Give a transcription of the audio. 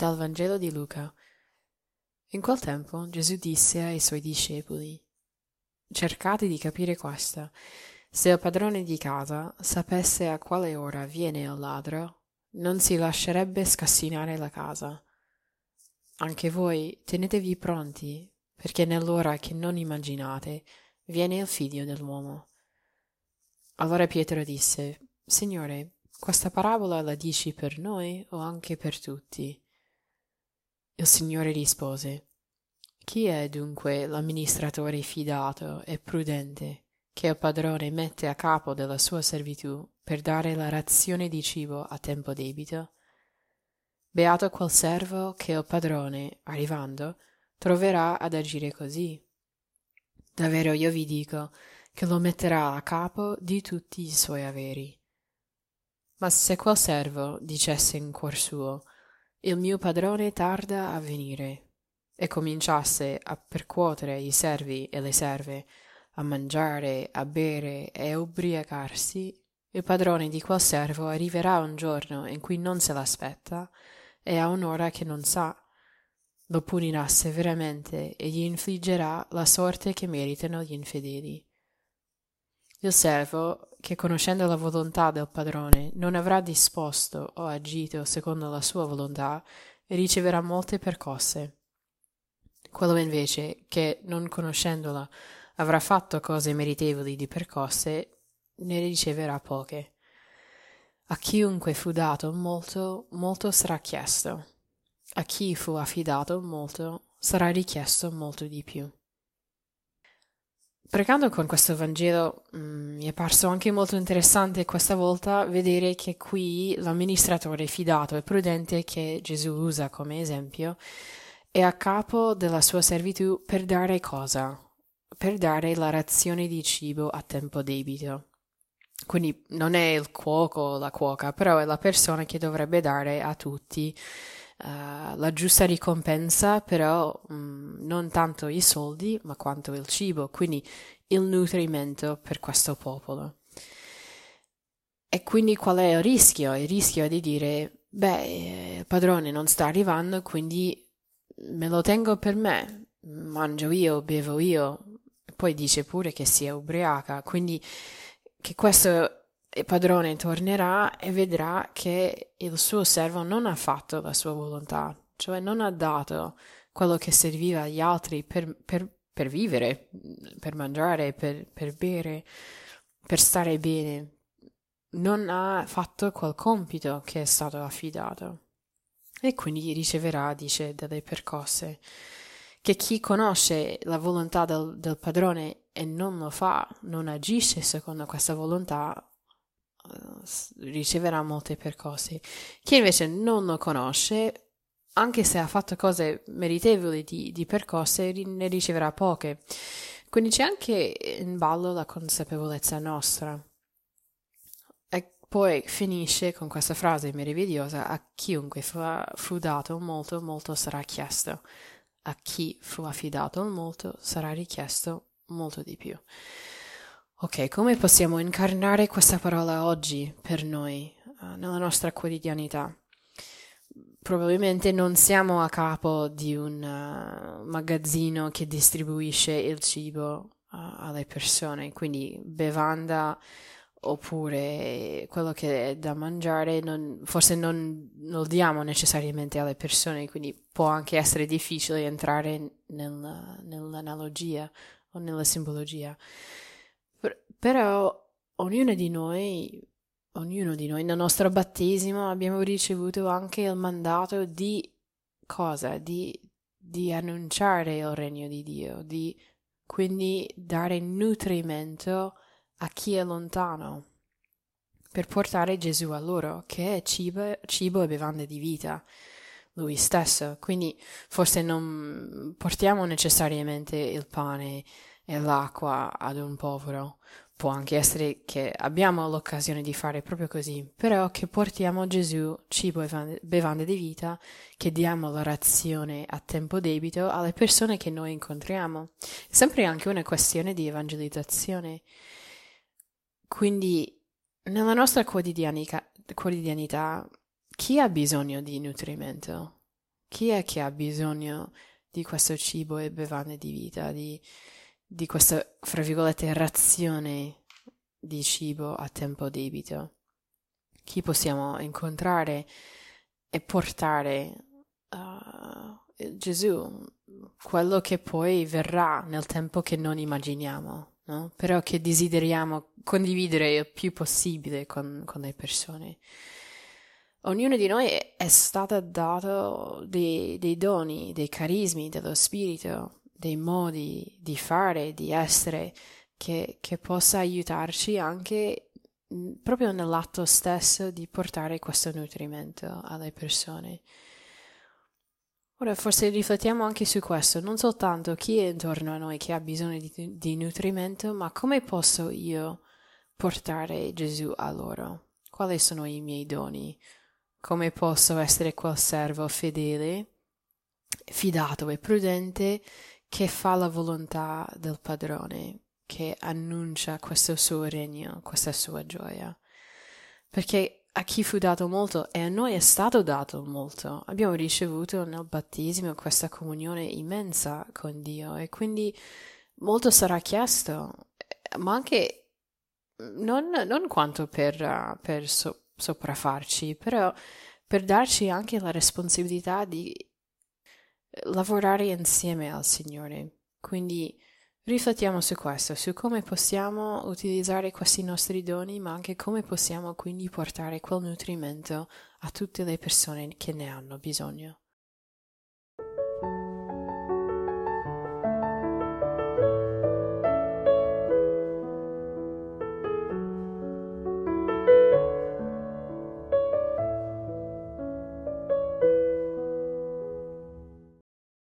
Dal Vangelo di Luca. In quel tempo Gesù disse ai suoi discepoli, Cercate di capire questo. Se il padrone di casa sapesse a quale ora viene il ladro, non si lascerebbe scassinare la casa. Anche voi tenetevi pronti, perché nell'ora che non immaginate viene il figlio dell'uomo. Allora Pietro disse, Signore, questa parabola la dici per noi o anche per tutti? Il Signore rispose, Chi è dunque l'amministratore fidato e prudente che il padrone mette a capo della sua servitù per dare la razione di cibo a tempo debito? Beato quel servo che il padrone, arrivando, troverà ad agire così. Davvero io vi dico che lo metterà a capo di tutti i suoi averi. Ma se quel servo dicesse in cuor suo, il mio padrone tarda a venire, e cominciasse a percuotere i servi e le serve, a mangiare, a bere e a ubriacarsi, il padrone di quel servo arriverà un giorno in cui non se l'aspetta e a un'ora che non sa. Lo punirà severamente e gli infliggerà la sorte che meritano gli infedeli. Il servo, che conoscendo la volontà del padrone non avrà disposto o agito secondo la sua volontà, riceverà molte percosse. Quello invece che, non conoscendola, avrà fatto cose meritevoli di percosse, ne riceverà poche. A chiunque fu dato molto, molto sarà chiesto. A chi fu affidato molto, sarà richiesto molto di più. Pregando con questo Vangelo mm, mi è parso anche molto interessante questa volta vedere che qui l'amministratore fidato e prudente che Gesù usa come esempio è a capo della sua servitù per dare cosa? Per dare la razione di cibo a tempo debito. Quindi non è il cuoco o la cuoca, però è la persona che dovrebbe dare a tutti uh, la giusta ricompensa, però um, non tanto i soldi, ma quanto il cibo, quindi il nutrimento per questo popolo. E quindi qual è il rischio? Il rischio è di dire, beh, il padrone non sta arrivando, quindi me lo tengo per me, mangio io, bevo io, poi dice pure che si è ubriaca, quindi che questo padrone tornerà e vedrà che il suo servo non ha fatto la sua volontà, cioè non ha dato quello che serviva agli altri per, per, per vivere, per mangiare, per, per bere, per stare bene. Non ha fatto quel compito che è stato affidato. E quindi riceverà, dice, delle percosse. Che chi conosce la volontà del, del padrone e non lo fa, non agisce secondo questa volontà, riceverà molte percosse. Chi invece non lo conosce, anche se ha fatto cose meritevoli di, di percosse, ne riceverà poche. Quindi c'è anche in ballo la consapevolezza nostra. E poi finisce con questa frase meravigliosa: A chiunque fu, fu dato molto, molto sarà chiesto. A chi fu affidato molto sarà richiesto molto di più. Ok, come possiamo incarnare questa parola oggi per noi, uh, nella nostra quotidianità? Probabilmente non siamo a capo di un uh, magazzino che distribuisce il cibo uh, alle persone, quindi bevanda oppure quello che è da mangiare non, forse non, lo diamo necessariamente alle persone, quindi può anche essere difficile entrare nel, nell'analogia o nella simbologia. Però ognuno di noi, ognuno di noi nel nostro battesimo abbiamo ricevuto anche il mandato di cosa? Di, di annunciare il regno di Dio, di quindi dare nutrimento a chi è lontano, per portare Gesù a loro, che è cibo, cibo e bevande di vita, lui stesso. Quindi forse non portiamo necessariamente il pane e l'acqua ad un povero, può anche essere che abbiamo l'occasione di fare proprio così, però che portiamo Gesù cibo e bevande di vita, che diamo la razione a tempo debito alle persone che noi incontriamo. È sempre anche una questione di evangelizzazione. Quindi nella nostra quotidianità, chi ha bisogno di nutrimento? Chi è che ha bisogno di questo cibo e bevande di vita, di, di questa, fra virgolette, razione di cibo a tempo debito? Chi possiamo incontrare e portare uh, Gesù, quello che poi verrà nel tempo che non immaginiamo, no? però che desideriamo condividere il più possibile con, con le persone. Ognuno di noi è stato dato dei, dei doni, dei carismi dello spirito, dei modi di fare, di essere, che, che possa aiutarci anche proprio nell'atto stesso di portare questo nutrimento alle persone. Ora forse riflettiamo anche su questo, non soltanto chi è intorno a noi che ha bisogno di, di nutrimento, ma come posso io portare Gesù a loro? Quali sono i miei doni? Come posso essere quel servo fedele, fidato e prudente che fa la volontà del padrone, che annuncia questo suo regno, questa sua gioia? Perché a chi fu dato molto e a noi è stato dato molto. Abbiamo ricevuto nel battesimo questa comunione immensa con Dio e quindi molto sarà chiesto, ma anche non, non quanto per, per so, sopraffarci, però per darci anche la responsabilità di lavorare insieme al Signore. Quindi riflettiamo su questo, su come possiamo utilizzare questi nostri doni, ma anche come possiamo quindi portare quel nutrimento a tutte le persone che ne hanno bisogno.